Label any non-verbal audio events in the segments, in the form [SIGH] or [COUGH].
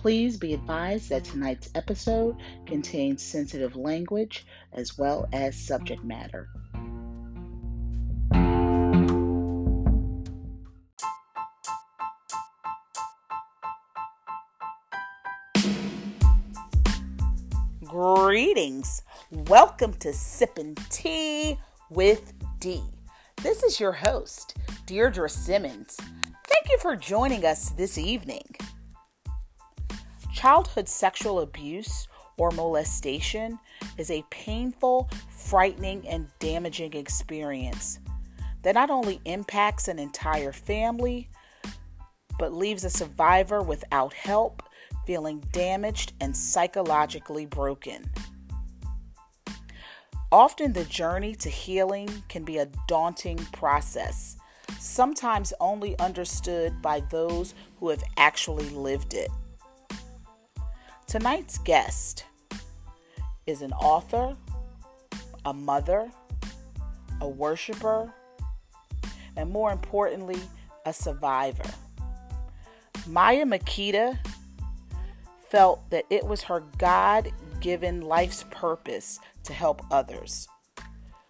Please be advised that tonight's episode contains sensitive language as well as subject matter. Greetings. Welcome to Sippin' Tea with D. This is your host, Deidre Simmons. Thank you for joining us this evening. Childhood sexual abuse or molestation is a painful, frightening, and damaging experience that not only impacts an entire family, but leaves a survivor without help, feeling damaged and psychologically broken. Often the journey to healing can be a daunting process, sometimes only understood by those who have actually lived it. Tonight's guest is an author, a mother, a worshiper, and more importantly, a survivor. Myya Makeda felt that it was her God given life's purpose to help others.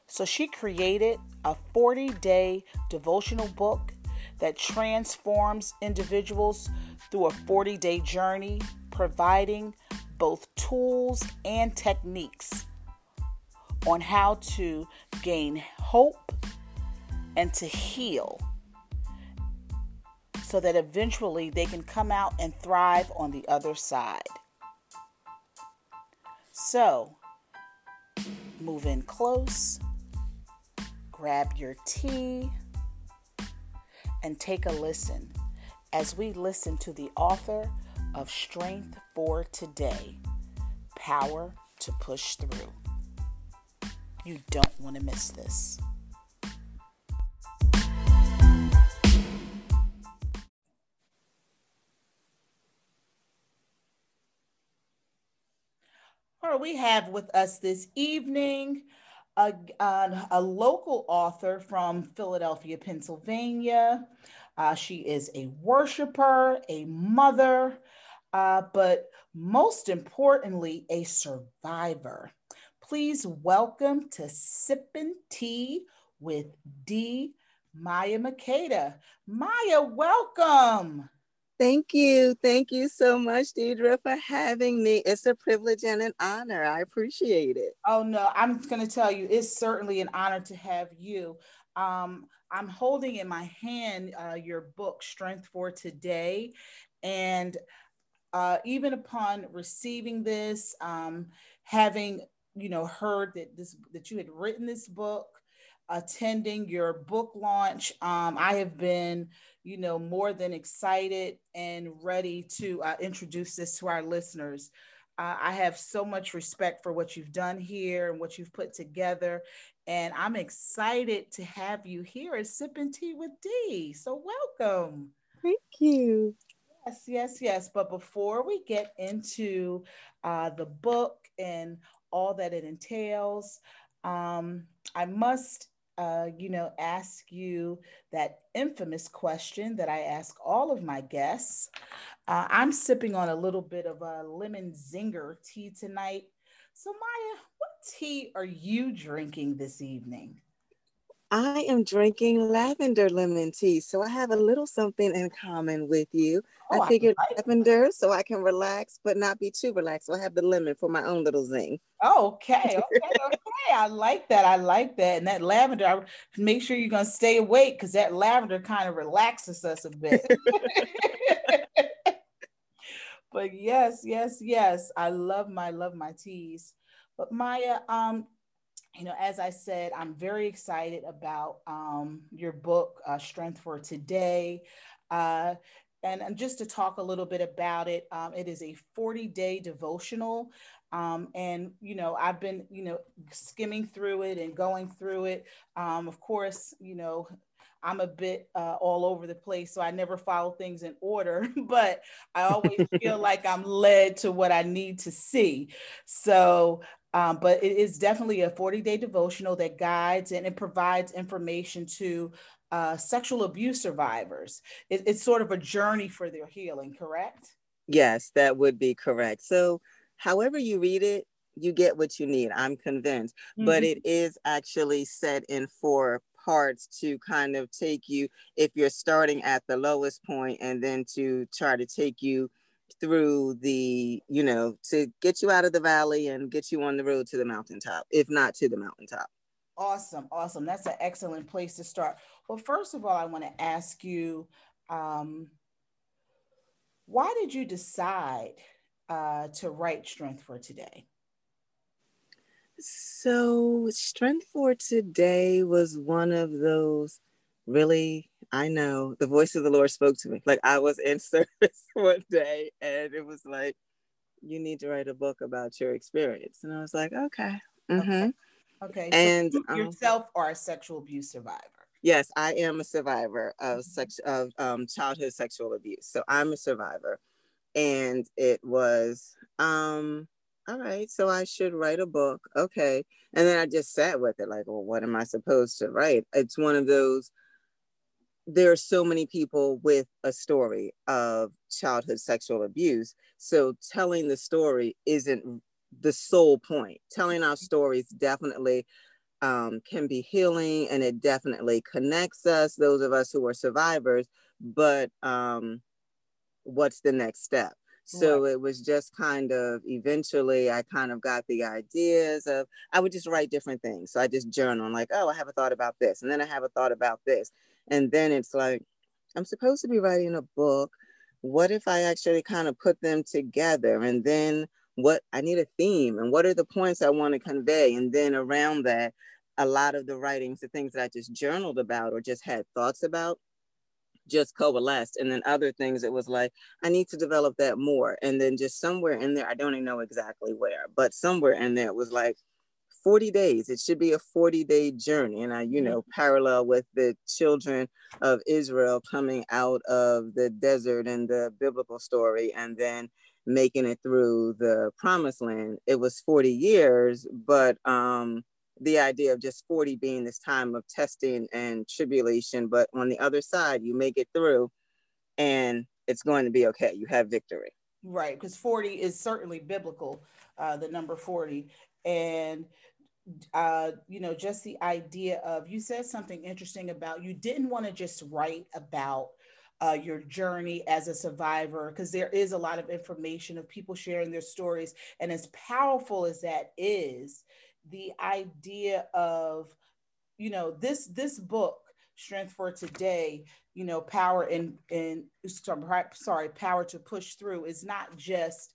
So she created a 40 day devotional book that transforms individuals through a 40 day journey, providing both tools and techniques on how to gain hope and to heal so that eventually they can come out and thrive on the other side. So, move in close, grab your tea, and take a listen as we listen to the author of Strength for Today Power to Push Through. You don't want to miss this. All right, we have with us this evening a, a, local author from Philadelphia, Pennsylvania. Uh, she is a worshiper, a mother, uh, but most importantly, a survivor. Please welcome to Sippin' Tea with D. Myya Makeda. Myya, welcome. Thank you. Thank you so much, Deidre, for having me. It's a privilege and an honor. I appreciate it. Oh, no, I'm going to tell you, it's certainly an honor to have you. Um, I'm holding in my hand uh, your book, Strength for Today. And uh, even upon receiving this, um, having you know heard that this that you had written this book, attending your book launch, um, I have been you know, more than excited and ready to uh, introduce this to our listeners. Uh, I have so much respect for what you've done here and what you've put together. And I'm excited to have you here at Sipping Tea with D. So, welcome. Thank you. Yes, yes, yes. But before we get into uh, the book and all that it entails, um, I must uh, you know, ask you that infamous question that I ask all of my guests. Uh, I'm sipping on a little bit of a lemon zinger tea tonight. So, Myya, what tea are you drinking this evening? I am drinking lavender lemon tea. So I have a little something in common with you. Oh, I figured I lavender so I can relax, but not be too relaxed. So I have the lemon for my own little zing. Oh, okay. Okay. okay. I like that. I like that. And that lavender, I make sure you're going to stay awake because that lavender kind of relaxes us a bit. [LAUGHS] but yes, yes, yes. I love my love my teas. But Myya, um, you know, as I said, I'm very excited about um, your book, uh, Strength for Today. Uh, and, and, just to talk a little bit about it, um, it is a 40 day devotional. Um, and, you know, I've been, you know, skimming through it and going through it. Um, of course, you know, I'm a bit uh, all over the place, so I never follow things in order, [LAUGHS] but I always [LAUGHS] feel like I'm led to what I need to see. So um, but it is definitely a 40 day devotional that guides and it provides information to uh, sexual abuse survivors. It, it's sort of a journey for their healing, correct? Yes, that would be correct. So, however you read it, you get what you need. I'm convinced. Mm-hmm. But it is actually set in four parts to kind of take you, if you're starting at the lowest point, and then to try to take you through the, you know, to get you out of the valley and get you on the road to the mountaintop, if not to the mountaintop. Awesome, awesome. That's an excellent place to start. Well, first of all, I want to ask you um, why did you decide uh, to write Strength for Today? So, Strength for Today was one of those really, I know the voice of the Lord spoke to me. Like, I was in [LAUGHS] service one day and it was like, you need to write a book about your experience. And I was like, okay. Mm-hmm. Okay. okay. And so um, yourself um, are a sexual abuse survivor. Yes, I am a survivor of mm-hmm. sex of um, childhood sexual abuse. So I'm a survivor, and it was um, all right, so I should write a book. Okay. And then I just sat with it like, well, what am I supposed to write? It's one of those, there are so many people with a story of childhood sexual abuse. So telling the story isn't the sole point. Telling our stories definitely um, can be healing and it definitely connects us, those of us who are survivors. But um, what's the next step? So it was just kind of eventually I kind of got the ideas of I would just write different things. So I just journal like, oh, I have a thought about this, and then I have a thought about this. And then it's like, I'm supposed to be writing a book. What if I actually kind of put them together? And then what I need a theme and what are the points I want to convey? And then around that, a lot of the writings, the things that I just journaled about or just had thoughts about, just coalesced. And then other things, it was like, I need to develop that more. And then just somewhere in there, I don't even know exactly where, but somewhere in there, it was like 40 days. It should be a 40 day journey. And I, you know, mm-hmm. parallel with the children of Israel coming out of the desert and the biblical story and then making it through the promised land. It was 40 years, but um, the idea of just 40 being this time of testing and tribulation, but on the other side, you make it through and it's going to be okay. You have victory. Right, because 40 is certainly biblical, uh, the number 40. And uh, you know, just the idea of you said something interesting about you didn't want to just write about uh, your journey as a survivor because there is a lot of information of people sharing their stories. And as powerful as that is, the idea of you know this this book strength for today you know power and and sorry power to push through is not just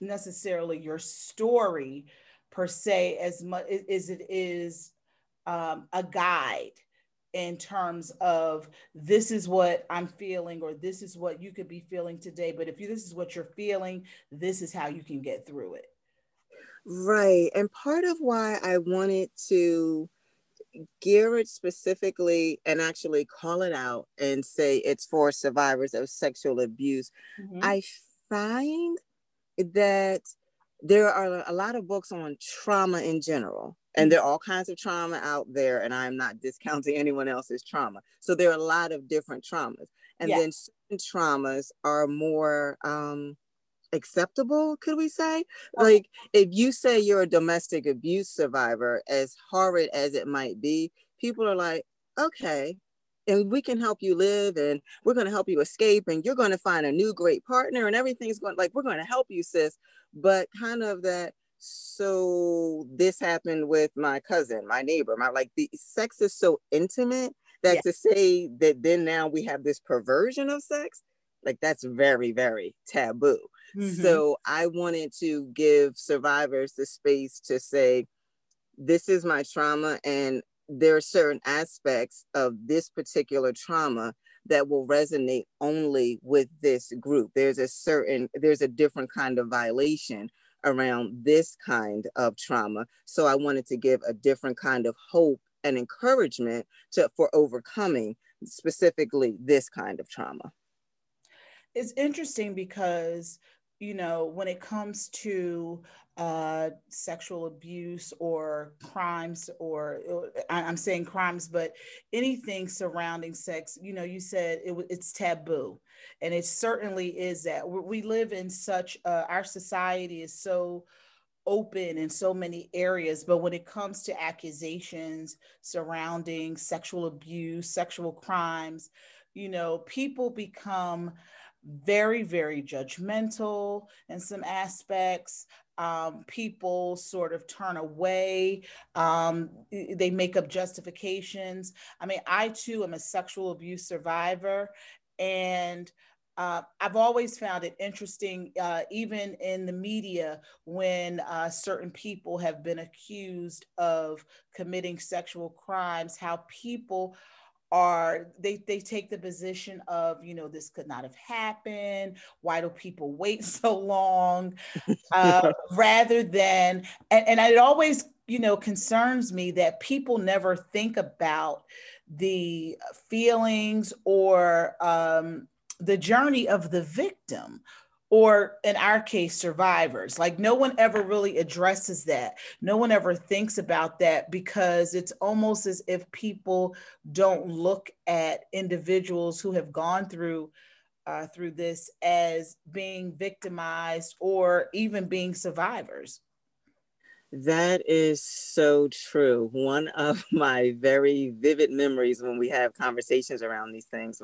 necessarily your story per se as much as it is um, a guide in terms of this is what I'm feeling or this is what you could be feeling today. But if you, this is what you're feeling, this is how you can get through it. Right. And part of why I wanted to gear it specifically and actually call it out and say it's for survivors of sexual abuse, mm-hmm. I find that there are a lot of books on trauma in general. And mm-hmm. there are all kinds of trauma out there, and I'm not discounting [LAUGHS] anyone else's trauma. So there are a lot of different traumas. And yeah. then certain traumas are more um, acceptable could we say like if you say you're a domestic abuse survivor as horrid as it might be people are like okay and we can help you live and we're going to help you escape and you're going to find a new great partner and everything's going like we're going to help you sis but kind of that so this happened with my cousin my neighbor my like the sex is so intimate that yeah. to say that then now we have this perversion of sex like that's very very taboo Mm-hmm. So I wanted to give survivors the space to say, this is my trauma, and there are certain aspects of this particular trauma that will resonate only with this group. There's a certain, there's a different kind of violation around this kind of trauma. So I wanted to give a different kind of hope and encouragement to for overcoming specifically this kind of trauma. It's interesting because you know, when it comes to uh, sexual abuse or crimes, or uh, I'm saying crimes, but anything surrounding sex, you know, you said it, it's taboo. And it certainly is that. We live in such, uh, our society is so open in so many areas, but when it comes to accusations surrounding sexual abuse, sexual crimes, you know, people become very, very judgmental in some aspects. Um, people sort of turn away. Um, they make up justifications. I mean, I too am a sexual abuse survivor. And uh, I've always found it interesting, uh, even in the media, when uh, certain people have been accused of committing sexual crimes, how people are they they take the position of you know this could not have happened. Why do people wait [LAUGHS] so long? [LAUGHS] Uh, rather than and, and it always you know concerns me that people never think about the feelings or um, the journey of the victim or in our case survivors. Like no one ever really addresses that. No one ever thinks about that because it's almost as if people don't look at individuals who have gone through uh, through this as being victimized or even being survivors. That is so true. One of [LAUGHS] my very vivid memories when we have conversations around these things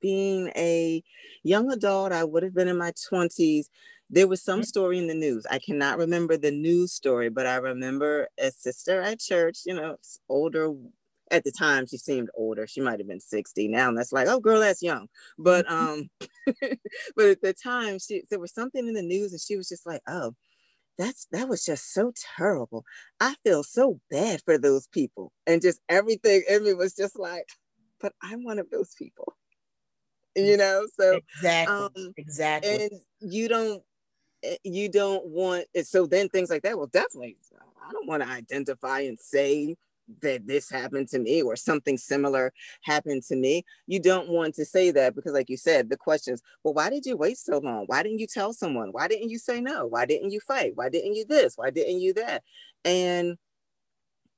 being a young adult, I would have been in my 20s. There was some mm-hmm. story in the news. I cannot remember the news story, but I remember a sister at church, you know, older. At the time, she seemed older. She might have been 60 now. And that's like, oh, girl, that's young. But mm-hmm. um, [LAUGHS] but at the time, she there was something in the news, and she was just like, oh, that's that was just so terrible. I feel so bad for those people. And just everything in me was just like, but I'm one of those people you know? So exactly um, exactly. and you don't eh, you don't want it so then things like that well definitely i don't want to identify and say that this happened to me or something similar happened to me. You don't want to say that because like you said the questions well why did you wait so long? Why didn't you tell someone? Why didn't you say no? Why didn't you fight? Why didn't you this? Why didn't you that? And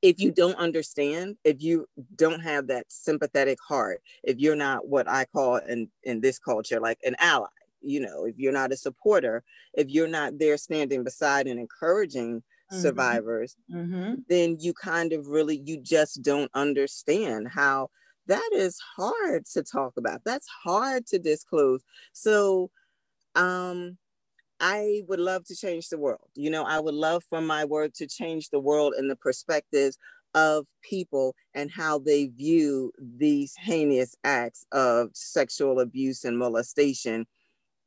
if you don't understand, if you don't have that sympathetic heart, if you're not what I call in, in this culture like an ally, you know, if you're not a supporter, if you're not there standing beside and encouraging mm-hmm. survivors, mm-hmm. then you kind of really, you just don't understand how that is hard to talk about. That's hard to disclose. So, um, I would love to change the world. You know, I would love for my work to change the world in the perspectives of people and how they view these heinous acts of sexual abuse and molestation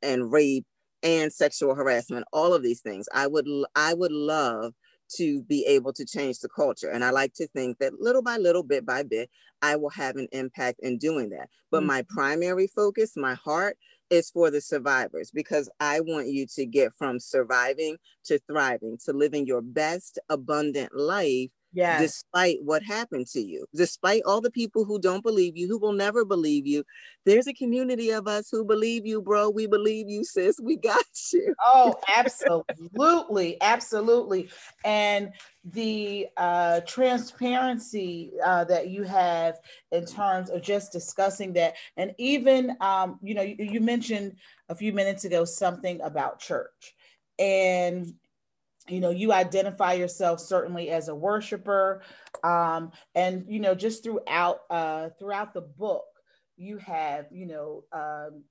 and rape and sexual harassment all of these things i would i would love to be able to change the culture and i like to think that little by little bit by bit i will have an impact in doing that but mm-hmm. my primary focus my heart is for the survivors because I want you to get from surviving to thriving, to living your best abundant life yes. despite what happened to you, despite all the people who don't believe you, who will never believe you. There's a community of us who believe you, bro. We believe you, sis. We [LAUGHS] got you. Oh, absolutely. absolutely. And the uh, transparency uh, that you have in terms of just discussing that. And even, um, you know, you, you mentioned a few minutes ago something about church. And you know you identify yourself certainly as a worshiper um, and you know just throughout uh, throughout the book you have you know um,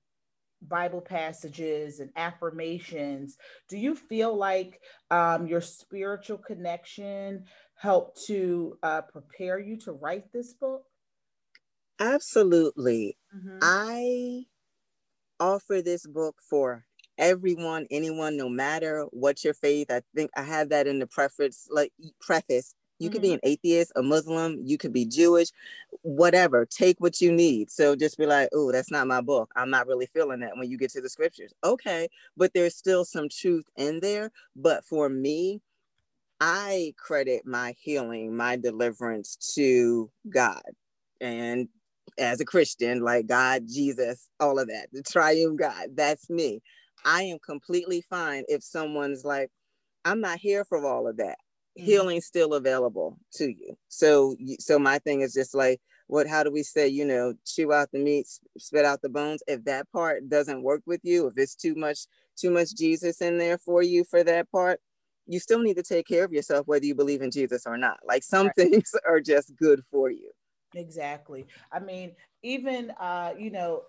bible passages and affirmations. Do you feel like um, your spiritual connection helped to uh, prepare you to write this book? Absolutely. Mm-hmm. i offer this book for everyone, anyone, no matter what your faith. I think I have that in the preface, like preface. You mm-hmm. could be mm-hmm. an atheist, a Muslim, you could be Jewish, whatever. Take what you need. So just be like, oh, that's not my book. I'm not really feeling that when you get to the scriptures. Okay, but there's still some truth in there. But for me, I credit my healing, my deliverance to God. And as a Christian, like God, Jesus, all of that, the triune God, that's me. I am completely fine if someone's like, I'm not here for all of that. Mm-hmm. Healing's still available to you. So, so my thing is just like, what? How do we say? You know, chew out the meat, spit out the bones. If that part doesn't work with you, if it's too much, too much Jesus in there for you for that part, you still need to take care of yourself, whether you believe in Jesus or not. Like some right. things [LAUGHS] are just good for you. Exactly. I mean, even uh, you know,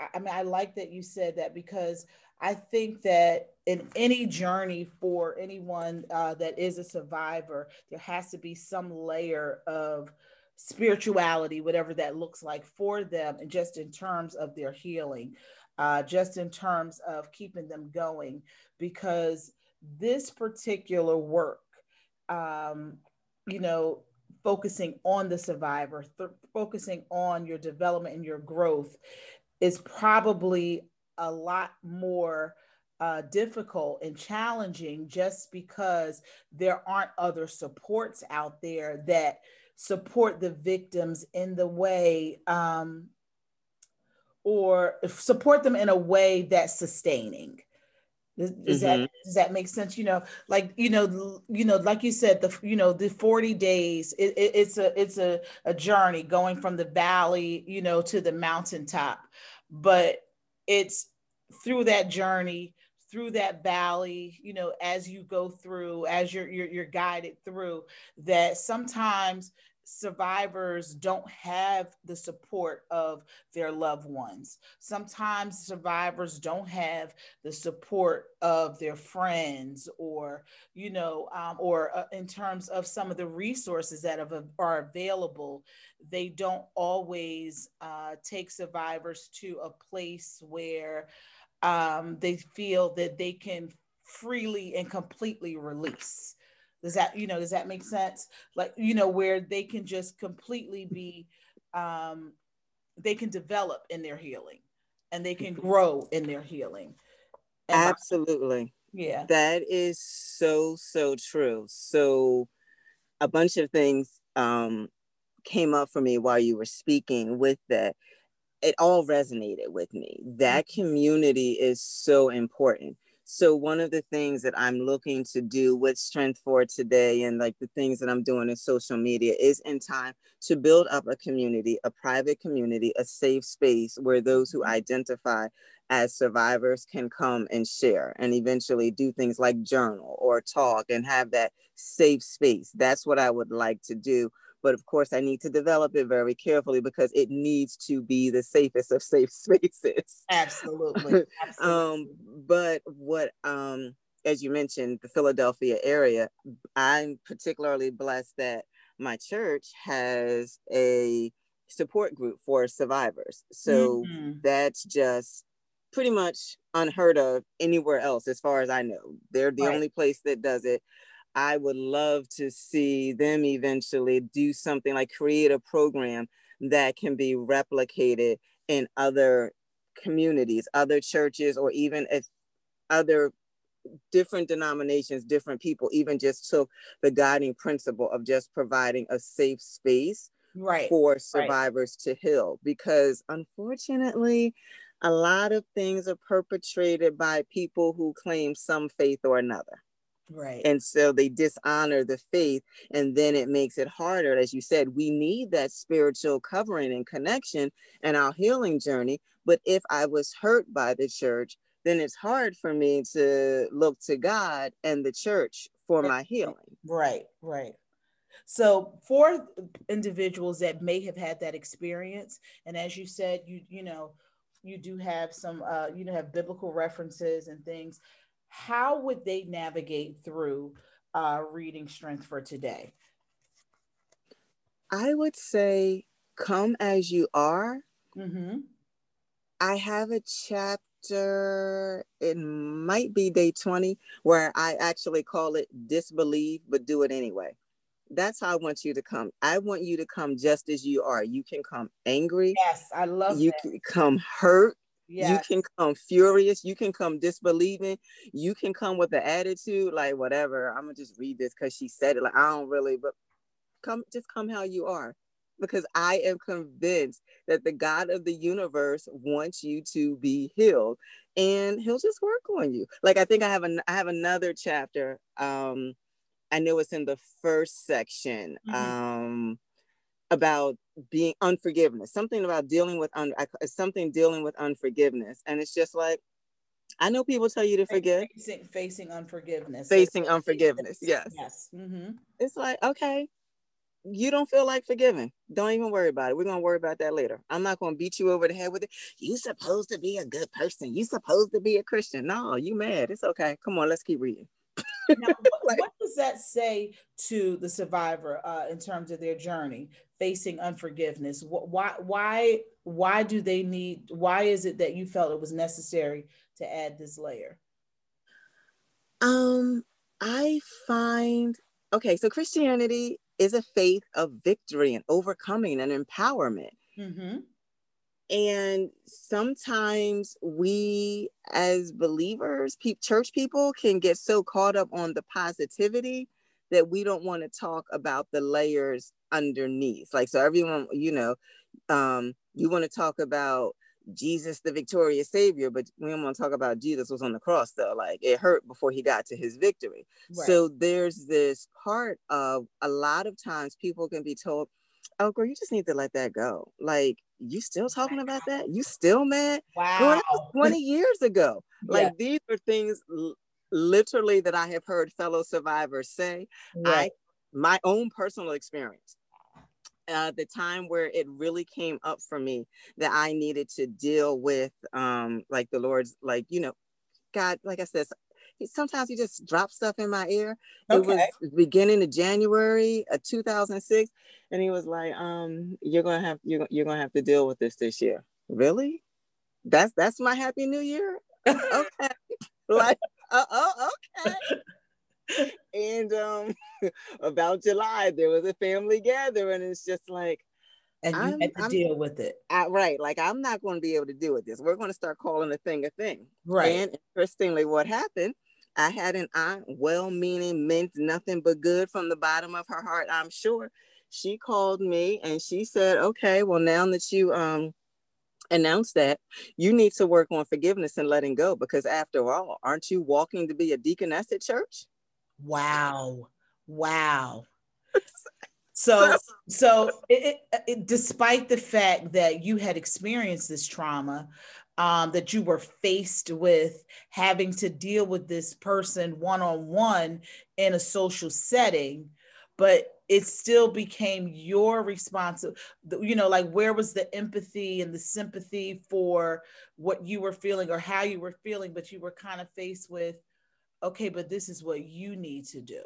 I mean, I like that you said that because I think that in any journey for anyone uh, that is a survivor, there has to be some layer of spirituality, whatever that looks like for them, and just in terms of their healing, uh, just in terms of keeping them going, because this particular work, um, you know, focusing on the survivor, th- focusing on your development and your growth is probably a lot more uh, difficult and challenging just because there aren't other supports out there that support the victims in the way um, or support them in a way that's sustaining. Does, does mm-hmm. that does that make sense? You know, like you know, you know, like you said, the you know the forty days. It, it, it's a it's a, a journey going from the valley, you know, to the mountaintop, but it's through that journey, through that valley, you know, as you go through, as you're you're, you're guided through, that sometimes survivors don't have the support of their loved ones. Sometimes survivors don't have the support of their friends or, you know, um, or uh, in terms of some of the resources that have, are available, they don't always uh, take survivors to a place where um, they feel that they can freely and completely release does that, you know, does that make sense? Like, you know, where they can just completely be, um, they can develop in their healing and they can grow in their healing. And Absolutely. yeah. That is so, so true. So, a bunch of things um, came up for me while you were speaking with that. It all resonated with me. That mm-hmm. community is so important so one of the things that I'm looking to do with Strength for today and like the things that I'm doing in social media is in time to build up a community, a private community, a safe space where those who mm-hmm. identify as survivors can come and share and eventually do things like journal or talk and have that safe space. That's what I would like to do but of course I need to develop it very carefully because it needs to be the safest of safe [LAUGHS] spaces. Absolutely. [LAUGHS] Absolutely. um, but what um, as you mentioned, the Philadelphia area, I'm particularly blessed that my church has a support group for survivors. So mm-hmm. that's just pretty much unheard of anywhere else, as far as I know. They're the right. only place that does it. I would love to see them eventually do something like create a program that can be replicated in other communities, other churches, or even if other different denominations, different people even just took the guiding principle of just providing a safe space right. for survivors right. to heal. Because unfortunately, a lot of things are perpetrated by people who claim some faith or another. Right. And so they dishonor the faith, and then it makes it harder. As you said, we need that spiritual covering and connection in our healing journey. But if I was hurt by the church, then it's hard for me to look to God and the church for my healing. Right, right. So for individuals that may have had that experience, and as you said, you you know, you do have some uh, you know have biblical references and things how would they navigate through uh, reading Strength for Today? I would say, come as you are. Mm-hmm. I have a chapter, it might be day 20, where I actually call it Disbelieve, but do it anyway. That's how I want you to come. I want you to come just as you are. You can come angry. Yes, I love you that. can come hurt. You can come furious. You can come disbelieving. You can come with an attitude like whatever. I'm gonna just read this because she said it. Like I don't really, but come, just come how you are, because I am convinced that the God of the universe wants you to be healed. and he'll just work on you. Like I think I have an I have another chapter. Um, I know it's in the first section. Mm-hmm. Um, about being unforgiveness, something about dealing with un, something dealing with unforgiveness, and it's just like I know people tell you to forgive. Facing, facing unforgiveness. Facing unforgiveness. Yes. Yes. Mm-hmm. It's like okay, you don't feel like forgiving. Don't even worry about it. We're gonna worry about that later. I'm not gonna beat you over the head with it. You supposed to be a good person. You supposed to be a Christian. No, you mad. It's okay. Come on, let's keep reading. Now, [LAUGHS] what, what, does that say to the survivor uh, in terms of their journey facing unforgiveness? Why, why, why do they need? Why is it that you felt it was necessary to add this layer? Um, I find okay. So Christianity is a faith of victory and overcoming and empowerment. Mm-hmm. And sometimes we, as believers, pe- church people, can get so caught up on the positivity that we don't want to talk about the layers underneath. Like, so everyone, you know, um, you want to talk about Jesus, the victorious savior, but we don't want to talk about Jesus was on the cross though. Like it hurt before he got to his victory. Right. So there's this part of a lot of times people can be told, oh girl, you just need to let that go. Like you still talking about that? You still mad? Wow. Girl, that was 20 years ago. [LAUGHS] Like yeah. these are things literally that I have heard fellow survivors say. Right. I my own personal experience. Uh, the time where it really came up for me that I needed to deal with, um, like the Lord's, like you know, God, like I said, sometimes he just drops stuff in my ear. Okay. It was beginning of January of 2006, and he was like, "Um, you're gonna have you're, you're gonna have to deal with this this year." Really? That's that's my happy new year. [LAUGHS] okay, [LAUGHS] like, uh, oh, okay. and um, [LAUGHS] about July, there was a family gathering, and it's just like, and you I'm, had to I'm, deal with it. I, right. Like I'm not going to be able to deal with this. We're going to start calling a thing a thing. Right. And interestingly, what happened I had an aunt, well meaning, meant nothing but good from the bottom of her heart, I'm sure. She called me and she said, Okay, well, now that you um announced that, you need to work on forgiveness and letting go because after all, aren't you walking to be a deaconess at church? Wow. Wow. [LAUGHS] So, so it, it, despite the fact that you had experienced this trauma, um, that you were faced with having to deal with this person one on one in a social setting, but it still became your responsibility. You know, like where was the empathy and the sympathy for what you were feeling or how you were feeling, but you were kind of faced with, okay, but this is what you need to do.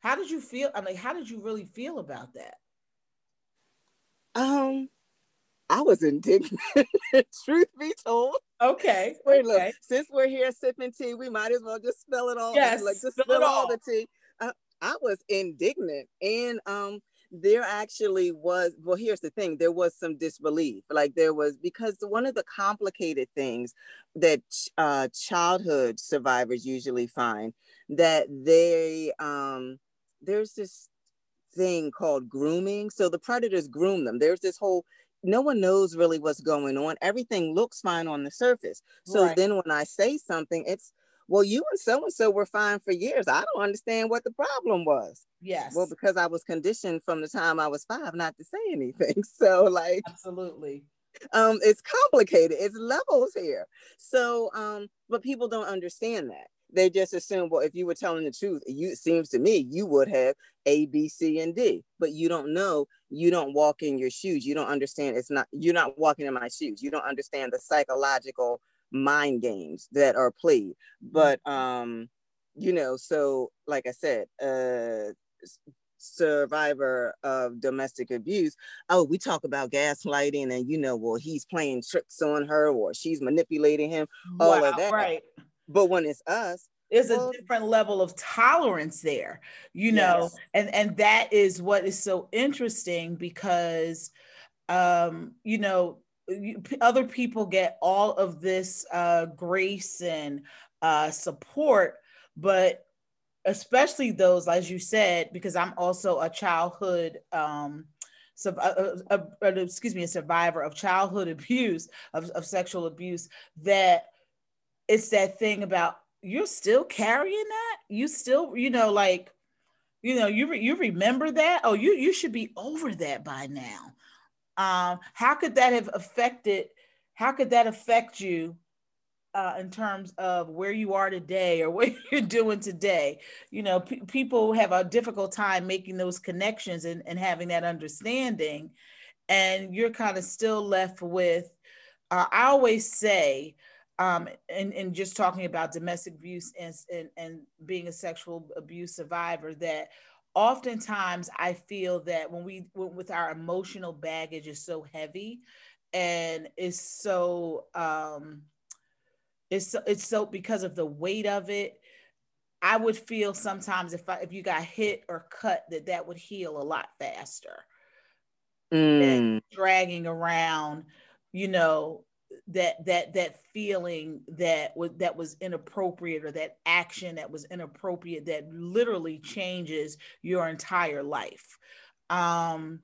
How did you feel? I mean, how did you really feel about that? Um, I was indignant, [LAUGHS] truth be told. Okay. Wait, okay. look, since we're here sipping tea, we might as well just spill it all. Yes, like just spill, all. the tea. Uh, I was indignant, and um, there actually was. Well, here's the thing: there was some disbelief. Like there was because one of the complicated things that uh, childhood survivors usually find that they um, there's this thing called grooming. So the predators groom them. There's this whole no one knows really what's going on. Everything looks fine on the surface. So right. then when I say something, it's well, you and so and so were fine for years. I don't understand what the problem was. Yes. Well, because I was conditioned from the time I was five not to say anything. [LAUGHS] So, like, absolutely. Um, it's complicated. It's levels here. So, um, but people don't understand that they just assume, well, if you were telling the truth, you it seems to me you would have A, B, C, and D. But you don't know, you don't walk in your shoes. You don't understand it's not you're not walking in my shoes. You don't understand the psychological mind games that are played. But mm-hmm. um, you know, so like I said, uh survivor of domestic abuse. Oh we talk about gaslighting and you know well he's playing tricks on her or she's manipulating him all wow, of that. right. But when it's us, there's well, a different level of tolerance there, you know, yes. and and that is what is so interesting because, um, you know, other people get all of this uh, grace and uh, support, but especially those, as you said, because I'm also a childhood. Um, so, uh, uh, uh, excuse me, a survivor of childhood [LAUGHS] abuse, of, of sexual abuse, that it's that thing about you're still carrying that. You still, you know, like, you know, you re- you remember that. Oh, you you should be over that by now. Um, how could that have affected? How could that affect you uh, in terms of where you are today or [LAUGHS] what you're doing today. You know, people have a difficult time making those connections and, and having that understanding. And you're kind of still left with, uh, I always say, um, and, and just talking about domestic abuse and, and, and being a sexual abuse survivor, that oftentimes I feel that when we, with our emotional baggage is so heavy and is so, um, it's so, it's so because of the weight of it. I would feel sometimes if I, if you got hit or cut that that would heal a lot faster. Mm. dragging around, you know, that that that feeling that was that was inappropriate or that action that was inappropriate that literally changes your entire life. Um,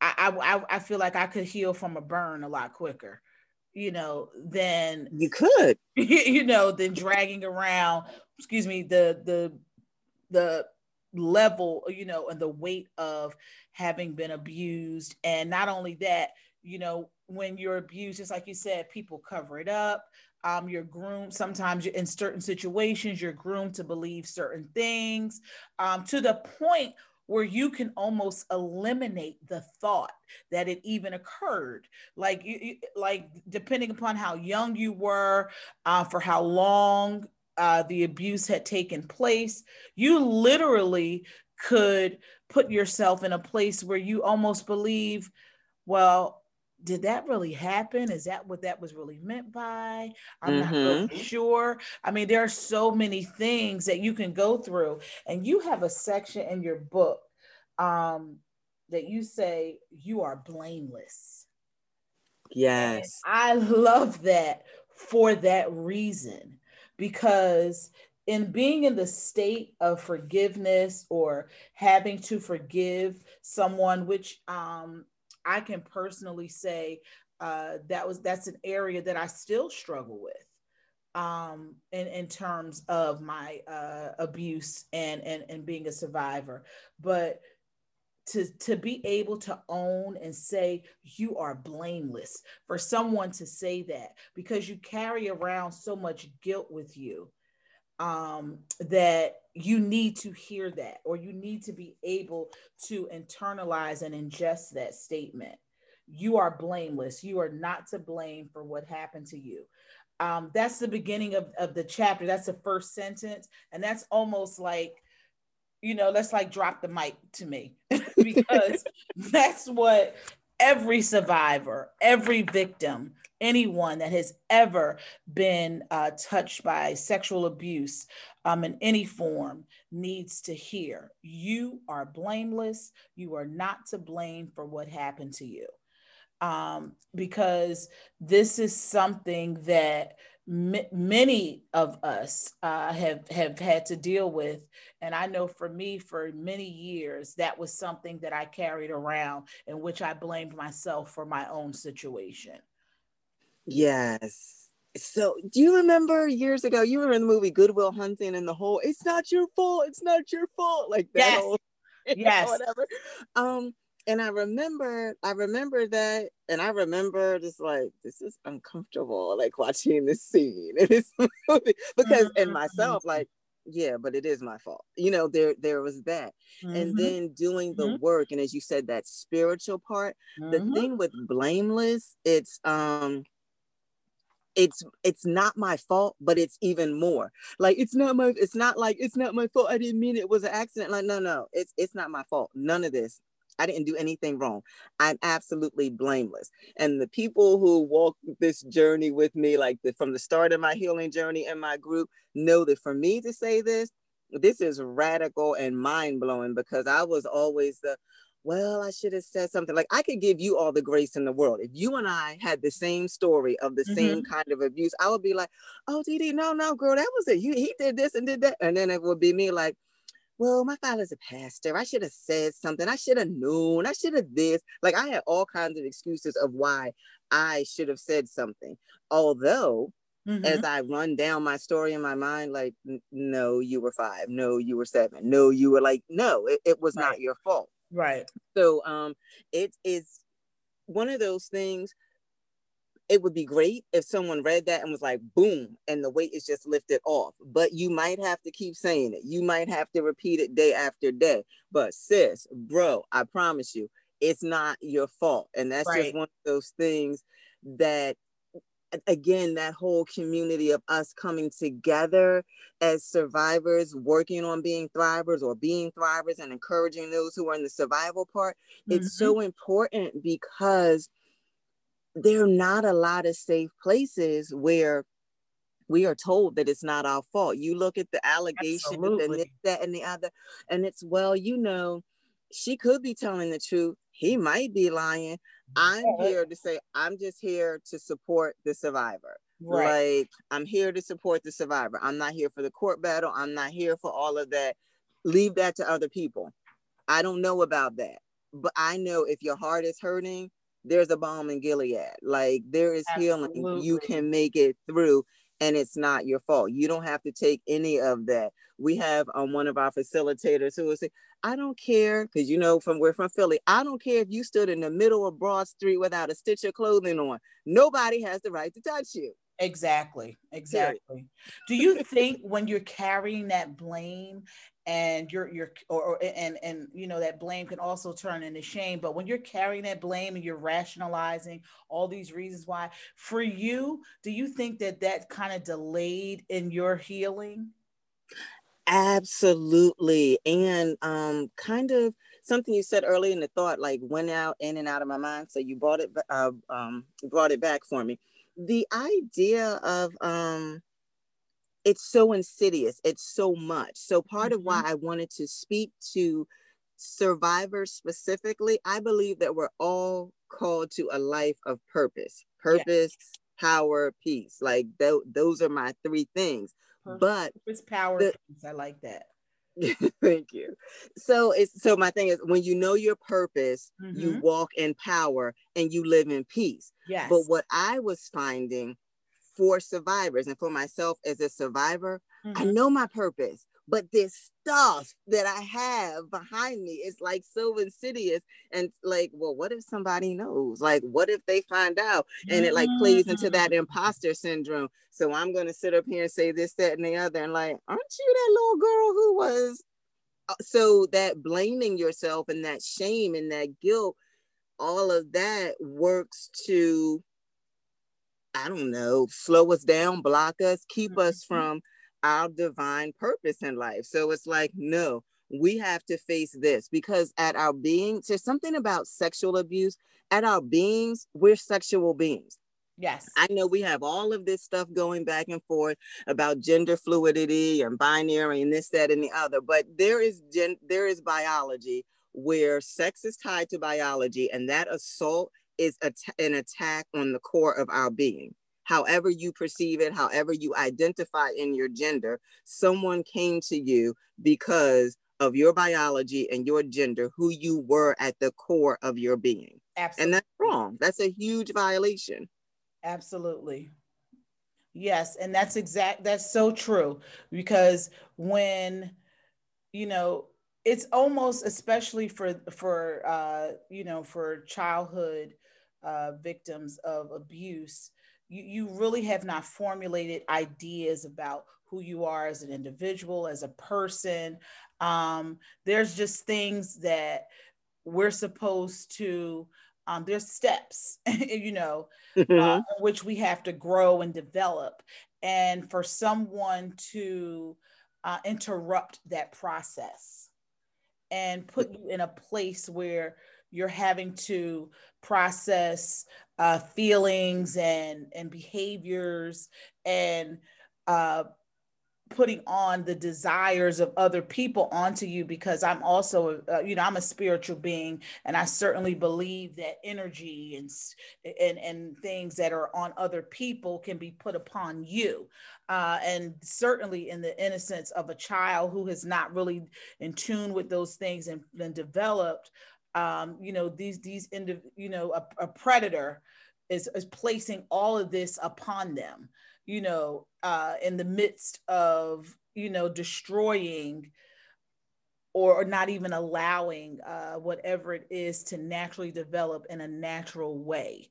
I, I I feel like I could heal from a burn a lot quicker you know, than you could, [LAUGHS] you know, than dragging around, excuse me, the the the level, you know, and the weight of having been abused. And not only that, you know, when you're abused, just like you said, people cover it up. Um, you're groomed. Sometimes you're in certain situations, you're groomed to believe certain things um, to the point where you can almost eliminate the thought that it even occurred. Like you, like depending upon how young you were uh, for how long uh, the abuse had taken place you literally could put yourself in a place where you almost believe well did that really happen? Is that what that was really meant by? I'm mm-hmm. not really mm-hmm. sure. I mean, there are so many things that you can go through, and you have a section in your book um, that you say you are blameless. Yes. And I love that for that reason because in being in the state of forgiveness or having to forgive someone which um, I can personally say uh, that was that's an area that I still struggle with um, in in terms of my uh, abuse and and and being a survivor. But to to be able to own and say you are blameless for someone to say that because you carry around so much guilt with you um, that you need to hear that or you need to be able to internalize and ingest that statement. You are blameless. You are not to blame for what happened to you. Um, that's the beginning of, of the chapter. That's the first sentence. And that's almost like, you know, let's like drop the mic to me [LAUGHS] because [LAUGHS] that's what every survivor, every victim anyone that has ever been uh, touched by sexual abuse um, in any form needs to hear. You are blameless. You are not to blame for what happened to you. Um, because this is something that m- many of us uh, have have had to deal with and i know for me for many years that was something that i carried around in which i blamed myself for my own situation Yes. So, do you remember years ago? You were in the movie Good Will Hunting, and the whole "It's not your fault, it's not your fault," like that yes. whole, [LAUGHS] yes, whatever. Um, and I remember, I remember that, and I remember just like this is uncomfortable, like watching this scene in this [LAUGHS] movie because, mm-hmm. and myself, like yeah but it is my fault you know there there was that mm-hmm. and then doing the mm-hmm. work and as you said that spiritual part mm-hmm. the thing with blameless it's um it's it's not my fault but it's even more like it's not my it's not like it's not my fault i didn't mean it, it was an accident like no no it's it's not my fault none of this i didn't do anything wrong i'm absolutely blameless and the people who walk this journey with me like the, from the start of my healing journey in my group know that for me to say this this is radical and mind-blowing because i was always the well, I should have said something. Like I could give you all the grace in the world. If you and I had the same story of the mm-hmm. same kind of abuse, I would be like, oh, Dee no, no, girl, that was it. You, he did this and did that. And then it would be me like, well, my father's a pastor. I should have said something. I should have known. I should have this. Like I had all kinds of excuses of why I should have said something. Although mm-hmm. as I run down my story in my mind, like, no, you were five, no, you were seven, no, you were like, no, it, it was right. not your fault. Right. So um it is one of those things it would be great if someone read that and was like boom and the weight is just lifted off but you might have to keep saying it you might have to repeat it day after day but sis bro i promise you it's not your fault and that's right. just one of those things that again that whole community of us coming together as survivors working on being thrivers or being thrivers and encouraging those who are in the survival part mm-hmm. it's so important because there are not a lot of safe places where we are told that it's not our fault. You look at the allegation and this, that, and the other, and it's well, you know, she could be telling the truth. He might be lying. I'm here to say I'm just here to support the survivor. Right. Like I'm here to support the survivor. I'm not here for the court battle. I'm not here for all of that. Leave that to other people. I don't know about that. But I know if your heart is hurting, there's a balm in Gilead. Like there is Absolutely. healing. You can make it through and it's not your fault. You don't have to take any of that. We have um, one of our facilitators who will say, I don't care, because you know from we're from Philly, I don't care if you stood in the middle of Broad Street without a stitch of clothing on. Nobody has the right to touch you. Exactly. Exactly. Do you think when you're carrying that blame and you're you're or, or, and and you know that blame can also turn into shame but when you're carrying that blame and you're rationalizing all these reasons why for you do you think that that kind of delayed in your healing absolutely and um kind of something you said earlier in the thought like went out in and out of my mind so you brought it uh, um brought it back for me the idea of um it's so insidious it's so much. So part mm-hmm. of why mm-hmm. i wanted to speak to survivors specifically i believe that we're all called to a life of purpose purpose power peace. Like th- those are my three things. Purpose, but purpose power the, peace. I like that [LAUGHS] thank you so it's so my thing is when you know your purpose mm-hmm. you walk in power and you live in peace yes but what i was finding for survivors and for myself as a survivor, mm-hmm. I know my purpose, but this stuff that I have behind me is like so insidious and like, well, what if somebody knows? Like, what if they find out? And it like plays into that mm. imposter syndrome. So I'm going to sit up here and say this, that, and the other, and like, aren't you that little girl who was? Uh, so that blaming yourself and that shame and that guilt, all of that works to I don't know, slow us down, block us, keep mm-hmm. us from our divine purpose in life. So it's like, no, we have to face this because at our beings, there's something about sexual abuse. At our beings, we're sexual beings. Yes. I know we have all of this stuff going back and forth about gender fluidity and binary and this, that, and the other, but there is gen- there is biology where sex is tied to biology and that assault is an attack on the core of our being. However, you perceive it, however, you identify in your gender, someone came to you because of your biology and your gender, who you were at the core of your being. Absolutely. And that's wrong. That's a huge violation. Absolutely. Yes. And that's exact, that's so true. Because when, you know, it's almost especially for for uh you know for childhood uh, victims of abuse, you, you really have not formulated ideas about who you are as an individual, as a person. Um, there's just things that we're supposed to, um, there's steps, [LAUGHS] you know, mm-hmm. uh, which we have to grow and develop. And for someone to uh, interrupt that process and put you in a place where you're having to process uh, feelings and and behaviors and uh, putting on the desires of other people onto you because i'm also uh, you know i'm a spiritual being and i certainly believe that energy and and and things that are on other people can be put upon you. Uh, and certainly in the innocence of a child who has not really in tune with those things and, and developed um, you know these these indiv- you know a, a predator is, is placing all of this upon them you know, uh, in the midst of, you know, destroying or, not even allowing uh, whatever it is to naturally develop in a natural way.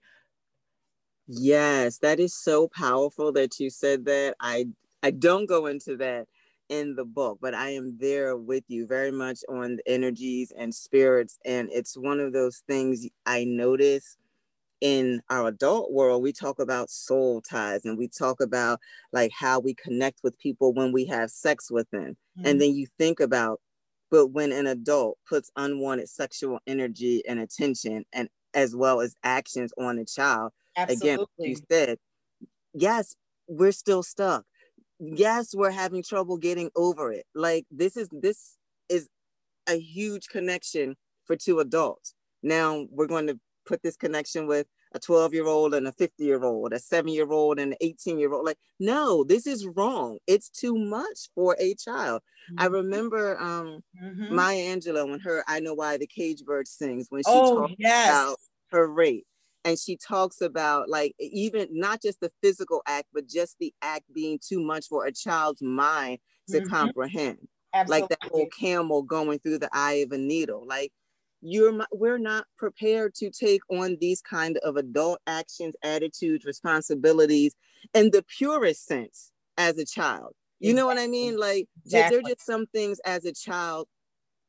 Yes, that is so powerful that you said that. I I don't go into that in the book, but I am there with you very much on the energies and spirits. And it's one of those things I notice in our adult world. We talk about soul ties and we talk about like how we connect with people when we have sex with them. Mm-hmm. And then you think about, but when an adult puts unwanted sexual energy and attention and as well as actions on a child, Absolutely. again, you said, yes, we're still stuck yes we're having trouble getting over it like this is this is a huge connection for two adults now we're going to put this connection with a 12 year old and a 50 year old a 7 year old and an 18 year old like no this is wrong it's too much for a child mm-hmm. i remember um mm-hmm. maya angelou when her i know why the cage bird sings when she oh, talks yes. about her rape and she talks about like even not just the physical act but just the act being too much for a child's mind to mm-hmm. comprehend Absolutely. like that whole camel going through the eye of a needle like you're we're not prepared to take on these kind of adult actions attitudes responsibilities in the purest sense as a child you exactly. know what i mean like exactly. there're just some things as a child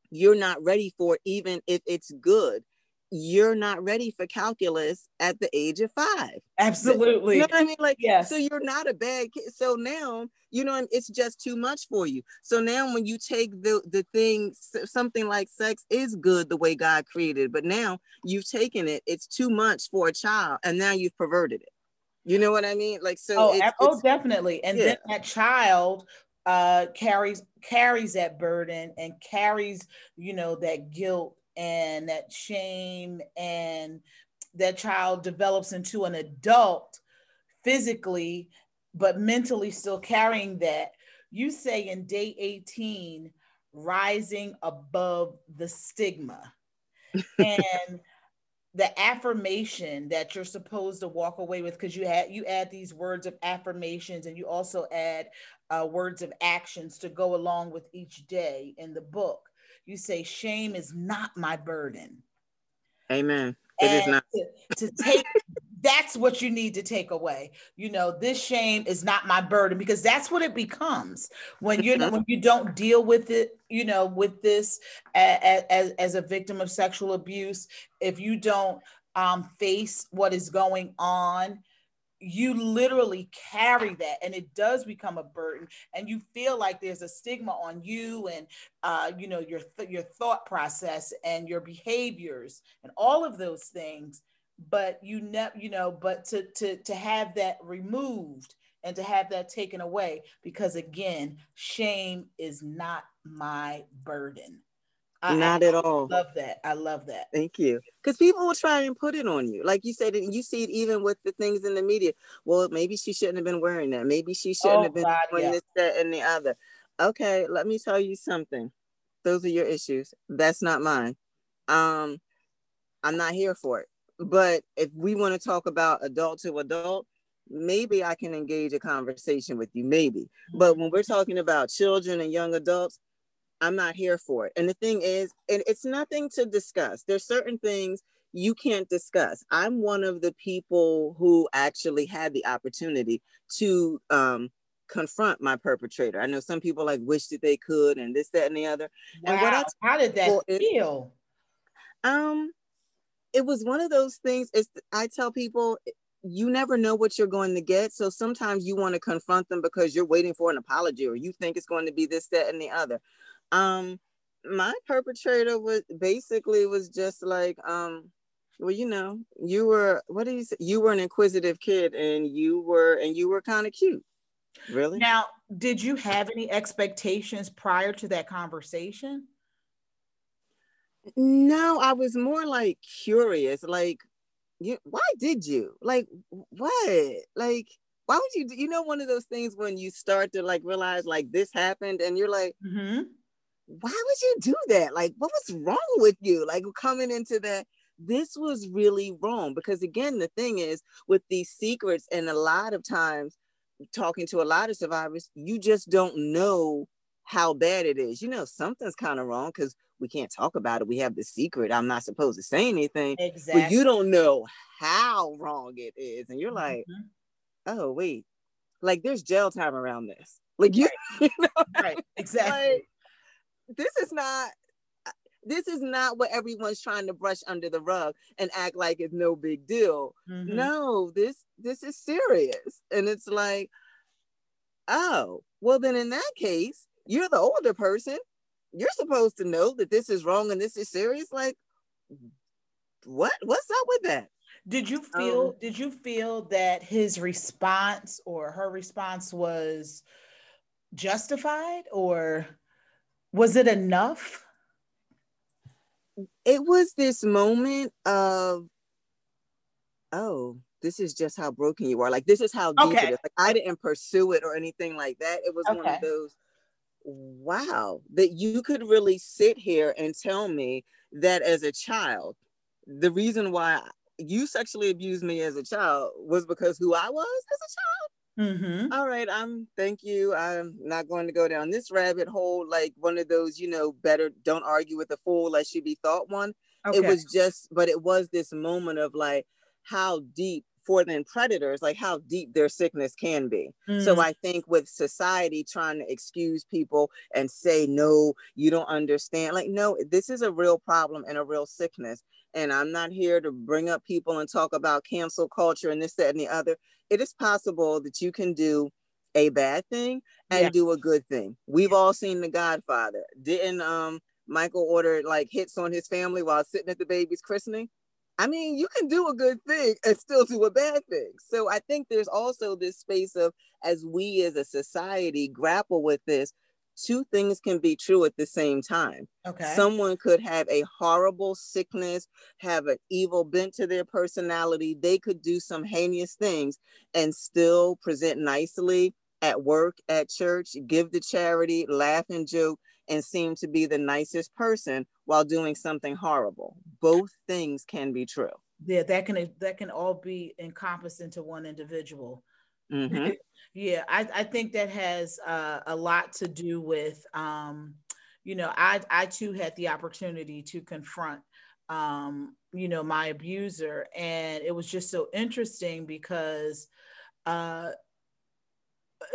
you're not ready for even if it's good you're not ready for calculus at the age of five. Absolutely. You know what I mean? Like, yes. so you're not a bad kid. So now, you know, it's just too much for you. So now when you take the the thing, something like sex is good the way God created, but now you've taken it, it's too much for a child, and now you've perverted it. You know what I mean? Like, so oh, it's, oh, it's, definitely. And yeah. then that child uh carries carries that burden and carries you know that guilt and that shame and that child develops into an adult physically but mentally still carrying that. You say in day 18 rising above the stigma. [LAUGHS] And the affirmation that you're supposed to walk away with because you add you add these words of affirmations and you also add uh, words of actions to go along with each day in the book you say shame is not my burden. Amen. It and is not. To, to take that's what you need to take away. You know, this shame is not my burden because that's what it becomes when you mm-hmm. when you don't deal with it. You know, with this as, as, as a victim of sexual abuse, if you don't um, face what is going on, you literally carry that and it does become a burden and you feel like there's a stigma on you and uh, you know your th- your thought process and your behaviors and all of those things but you ne- you know but to to to have that removed and to have that taken away because again shame is not my burden I, Not I, at all. I love that. I love that. Thank you. Because people will try and put it on you. Like you said, and you see it even with the things in the media. Well, maybe she shouldn't have been wearing that. Maybe she shouldn't oh, have been God, doing yeah. this, that, and the other. Okay, let me tell you something. Those are your issues. That's not mine. Um, I'm not here for it. But if we want to talk about adult to adult, maybe I can engage a conversation with you, maybe. But mm-hmm. when we're talking about children and young adults, I'm not here for it. And the thing is, and it's nothing to discuss. There's certain things you can't discuss. I'm one of the people who actually had the opportunity to um, confront my perpetrator. I know some people like wish that they could, and this, that, and the other. Wow. And what I how did that feel? um, it was one of those things. Is I tell people you never know what you're going to get. So sometimes you want to confront them because you're waiting for an apology or you think it's going to be this, that, and the other. Um, my perpetrator was basically was just like, um, well, you know, you were what do you say? You were an inquisitive kid, and you were and you were kind of cute. Really? Now, did you have any expectations prior to that conversation? No, I was more like curious. Like, you, why did you? Like, what? Like, why would you? You know, one of those things when you start to like realize like this happened, and you're like, mm-hmm why would you do that? Like, what was wrong with you? Like, coming into that, this was really wrong. Because again, the thing is with these secrets, and a lot of times talking to a lot of survivors, you just don't know how bad it is. You know, something's kind of wrong because we can't talk about it. We have the secret. I'm not supposed to say anything. Exactly. But you don't know how wrong it is. And you're like, mm-hmm. oh, wait, like there's jail time around this. Like you, right, [LAUGHS] you know? right. [LAUGHS] exactly. Like, this is not this is not what everyone's trying to brush under the rug and act like it's no big deal. Mm-hmm. No, this this is serious. And it's like, oh, well then in that case, you're the older person. You're supposed to know that this is wrong and this is serious. Like, what? What's up with that? Did you feel um, did you feel that his response or her response was justified or was it enough? It was this moment of oh, this is just how broken you are. Like this is how deep okay. it is. Like I didn't pursue it or anything like that. It was okay. one of those wow that you could really sit here and tell me that as a child the reason why you sexually abused me as a child was because who I was as a child. Mm-hmm. All right, I'm thank you. I'm not going to go down this rabbit hole like one of those, you know, better don't argue with a fool lest you be thought one. Okay. It was just, but it was this moment of like how deep for them predators, like how deep their sickness can be. Mm. So I think with society trying to excuse people and say, no, you don't understand, like, no, this is a real problem and a real sickness and I'm not here to bring up people and talk about cancel culture and this, that, and the other. It is possible that you can do a bad thing and yeah. do a good thing. We've all seen The Godfather. Didn't um Michael order like hits on his family while sitting at the baby's christening? I mean, you can do a good thing and still do a bad thing. So I think there's also this space of as we as a society grapple with this, two things can be true at the same time. Okay. Someone could have a horrible sickness, have an evil bent to their personality. They could do some heinous things and still present nicely at work, at church, give the charity, laugh and joke, and seem to be the nicest person while doing something horrible. Both things can be true. Yeah, that can that can all be encompassed into one individual. Mm-hmm. [LAUGHS] yeah, I, I think that has uh, a lot to do with, um, you know, I, I too had the opportunity to confront, um, you know, my abuser. And it was just so interesting because, uh,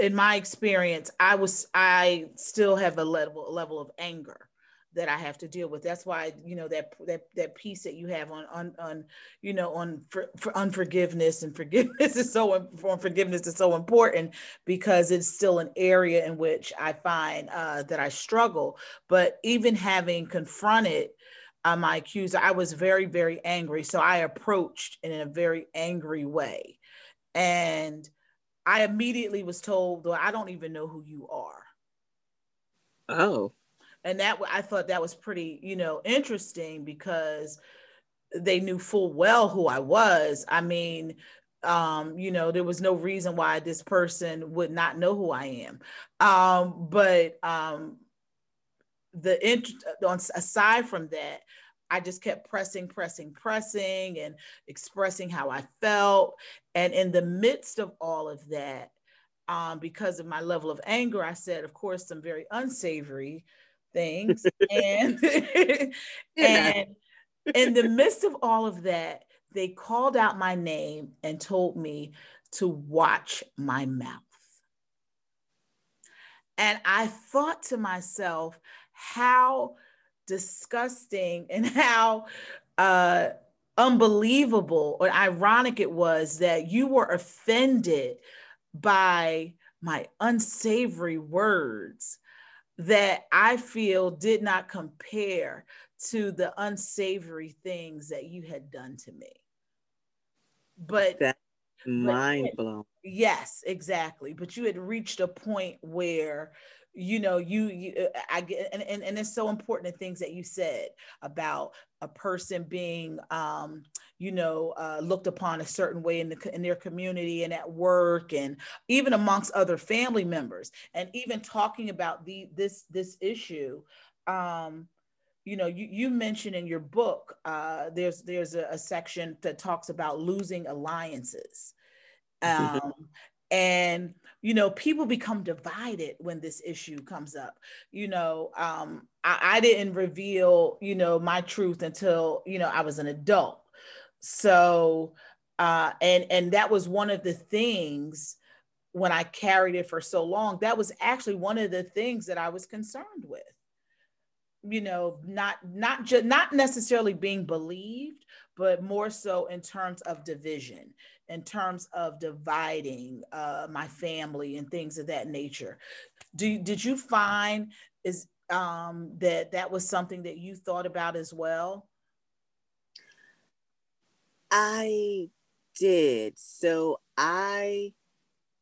in my experience, I was, I still have a level, level of anger that I have to deal with. That's why you know that that that piece that you have on on on you know on for, for unforgiveness and forgiveness [LAUGHS] is so on forgiveness is so important because it's still an area in which I find uh, that I struggle. But even having confronted uh, my accuser, I was very very angry. So I approached in a very angry way, and I immediately was told, "Well, I don't even know who you are." Oh and that I thought that was pretty, you know, interesting because they knew full well who I was. I mean, um, you know, there was no reason why this person would not know who I am. Um, but um, the int- aside from that, I just kept pressing, pressing, pressing, and expressing how I felt. And in the midst of all of that, um, because of my level of anger, I said, of course, some very unsavory things. [LAUGHS] And [LAUGHS] and in the midst of all of that they called out my name and told me to watch my mouth. And i thought to myself how disgusting [LAUGHS] and how uh, unbelievable or ironic it was that you were offended by my unsavory words that I feel did not compare to the unsavory things that you had done to me. But that mind blown. Yes, exactly. But you had reached a point where you know you, you uh, i get and, and and it's so important the things that you said about a person being um you know uh, looked upon a certain way in the in their community and at work and even amongst other family members. And even talking about the this this issue um you know you, you mentioned in your book uh, there's there's a, a, section that talks about losing alliances. Um, and you know people become divided when this issue comes up. You know um, I, I didn't reveal you know my truth until you know i was an adult. So uh, and and that was one of the things when i carried it for so long that was actually one of the things that i was concerned with. You know not not just not necessarily being believed but more so in terms of division in terms of dividing uh, my family and things of that nature do did you find is um, that that was something that you thought about as well i did so i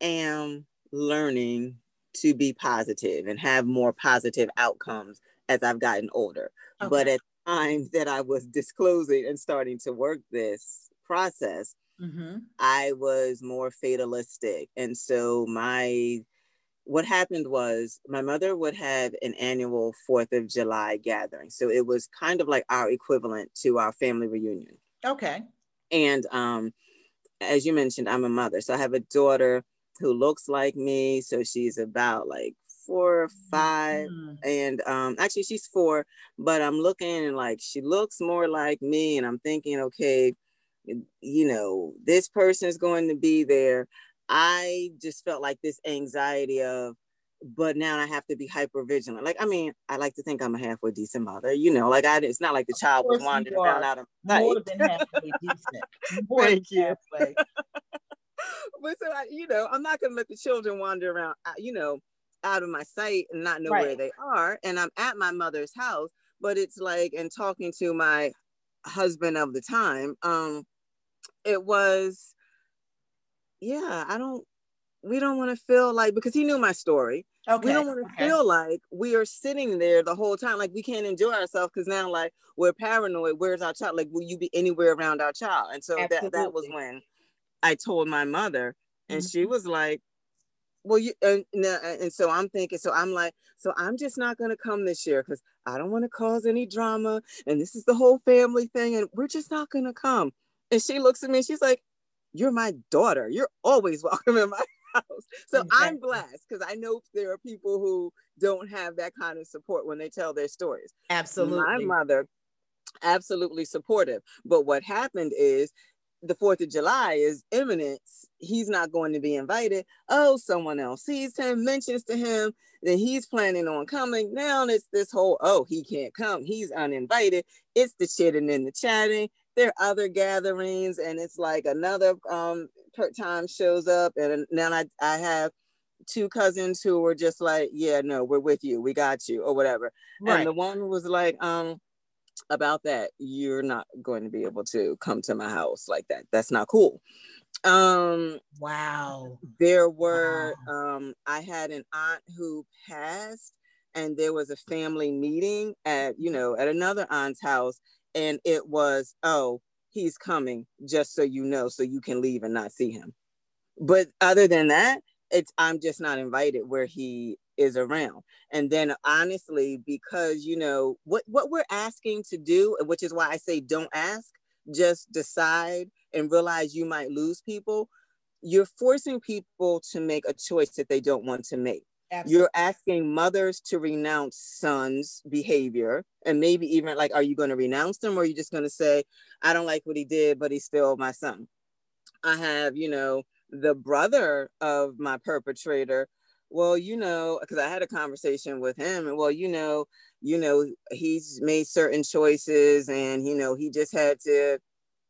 am learning to be positive and have more positive outcomes as I've gotten older. Okay. But at times that I was disclosing and starting to work this process, mm-hmm. I was more fatalistic. And so my what happened was my mother would have an annual Fourth of July gathering. So it was kind of like our equivalent to our family reunion. Okay. And um, as you mentioned, I'm a mother. So I have a daughter who looks like me. So she's about like four or 5 mm-hmm. and um actually she's four but i'm looking and like she looks more like me and i'm thinking okay you know this person is going to be there i just felt like this anxiety of but now I have to be hyper vigilant. Like, I mean, I like to think I'm a halfway decent mother, you know, like I, it's not like the child was wandering around out of sight. More than halfway decent. [LAUGHS] More Thank you. [LAUGHS] but so, I, you know, I'm not going to let the children wander around, uh, you know, out of my sight and not know right. where they are. And I'm at my mother's house, but it's like, and talking to my husband of the time, um, it was, yeah, I don't, we don't want to feel like, because he knew my story. Okay. We don't want to okay. feel like we are sitting there the whole time, like we can't enjoy ourselves because now, like, we're paranoid. Where's our child? Like, will you be anywhere around our child? And so that, that was when I told my mother, and mm-hmm. she was like, well you and, and so i'm thinking so i'm like so i'm just not going to come this year because i don't want to cause any drama and this is the whole family thing and we're just not going to come and she looks at me she's like you're my daughter you're always [LAUGHS] welcome in my house so exactly. i'm blessed because i know there are people who don't have that kind of support when they tell their stories absolutely my mother absolutely supportive but what happened is the Fourth of July is imminent, he's not going to be invited. Oh, someone else sees him, mentions to him that he's planning on coming. Now it's this whole, oh, he can't come. He's uninvited. It's the chitting and the chatting. There are other gatherings, and it's like another um time shows up, and now I, I have two cousins who were just like, yeah, no, we're with you. We got you, or whatever. Right. And the one was like, um, about that you're not going to be able to come to my house like that that's not cool um wow there were wow. um i had an aunt who passed and there was a family meeting at you know at another aunt's house and it was oh he's coming just so you know so you can leave and not see him. But other than that it's i'm just not invited where he is around. And then honestly because you know what what we're asking to do which is why i say don't ask just decide and realize you might lose people you're forcing people to make a choice that they don't want to make Absolutely. You're asking mothers to renounce sons' behavior, and maybe even like, are you going to renounce them, or are you just going to say, I don't like what he did, but he's still my son? I have, you know, the brother of my perpetrator well, you know, because I had a conversation with him, and well, you know, you know, he's made certain choices, and you know, he just had to,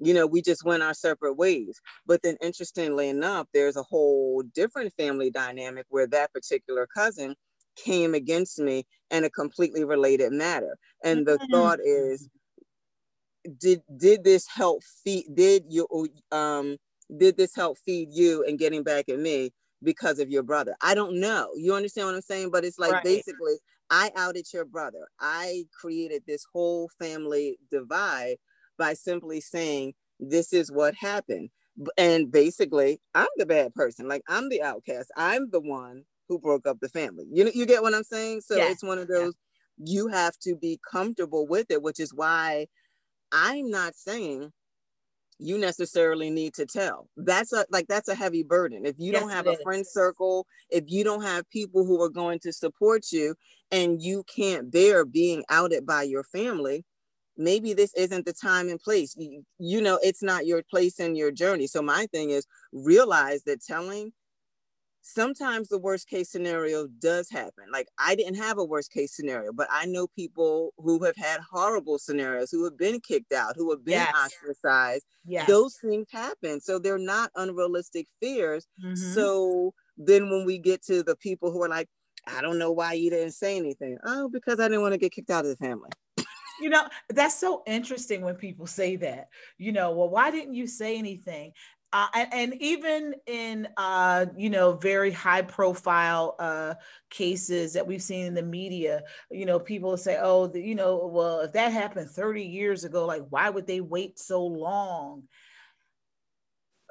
you know, we just went our separate ways. But then, interestingly enough, there's a whole different family dynamic where that particular cousin came against me in a completely related matter, and the thought is, did did this help feed? Did you um? Did this help feed you and getting back at me? because of your brother. I don't know. You understand what I'm saying? But it's like right. basically, I outed your brother. I created this whole family divide by simply saying, this is what happened. And basically, I'm the bad person. Like, I'm the outcast. I'm the one who broke up the family. You, you get what I'm saying? So it's one of those, yeah. you have to be comfortable with it, which is why I'm not saying you necessarily need to tell. That's a like that's a heavy burden. If you yes, don't have a is. friend circle, if you don't have people who are going to support you and you can't bear being outed by your family, maybe this isn't the time and place. You, you know, it's not your place in your journey. So my thing is realize that telling sometimes the worst case scenario does happen. Like I didn't have a worst case scenario, but I know people who have had horrible scenarios, who have been kicked out, who have been yes. ostracized. Yes. Those things happen. So they're not unrealistic fears. Mm-hmm. So then when we get to the people who are like, I don't know why you didn't say anything. Oh, because I didn't want to get kicked out of the family. You know, that's so interesting when people say that. You know, well, why didn't you say anything? Uh, and, and, even in uh, you know very high profile uh, cases that we've seen in the media you know people say oh the, you know well if that happened 30 years ago like why would they wait so long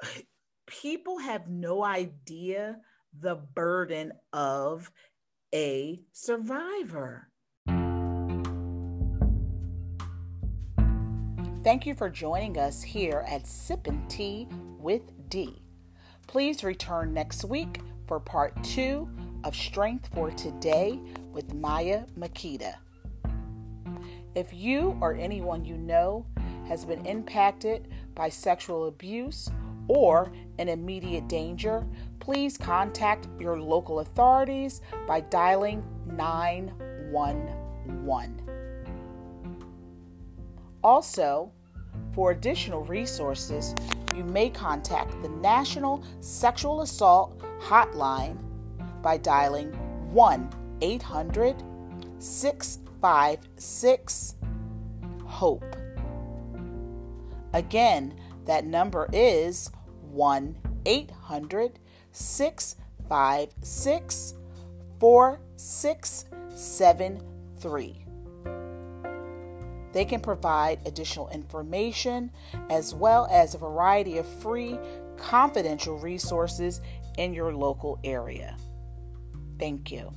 [SIGHS] people have no idea the burden of a survivor Thank you for joining us here at Sippin' Tea with D. Please return next week for part two of Strength for Today with Myya Makeda. If you or anyone you know has been impacted by sexual abuse or in immediate danger, please contact your local authorities by dialing 911. Also, for additional resources, you may contact the National Sexual Assault Hotline by dialing 1 800 656 HOPE. Again, that number is 1 800 656 4673. They can provide additional information as well as a variety of free, confidential resources in your local area. Thank you.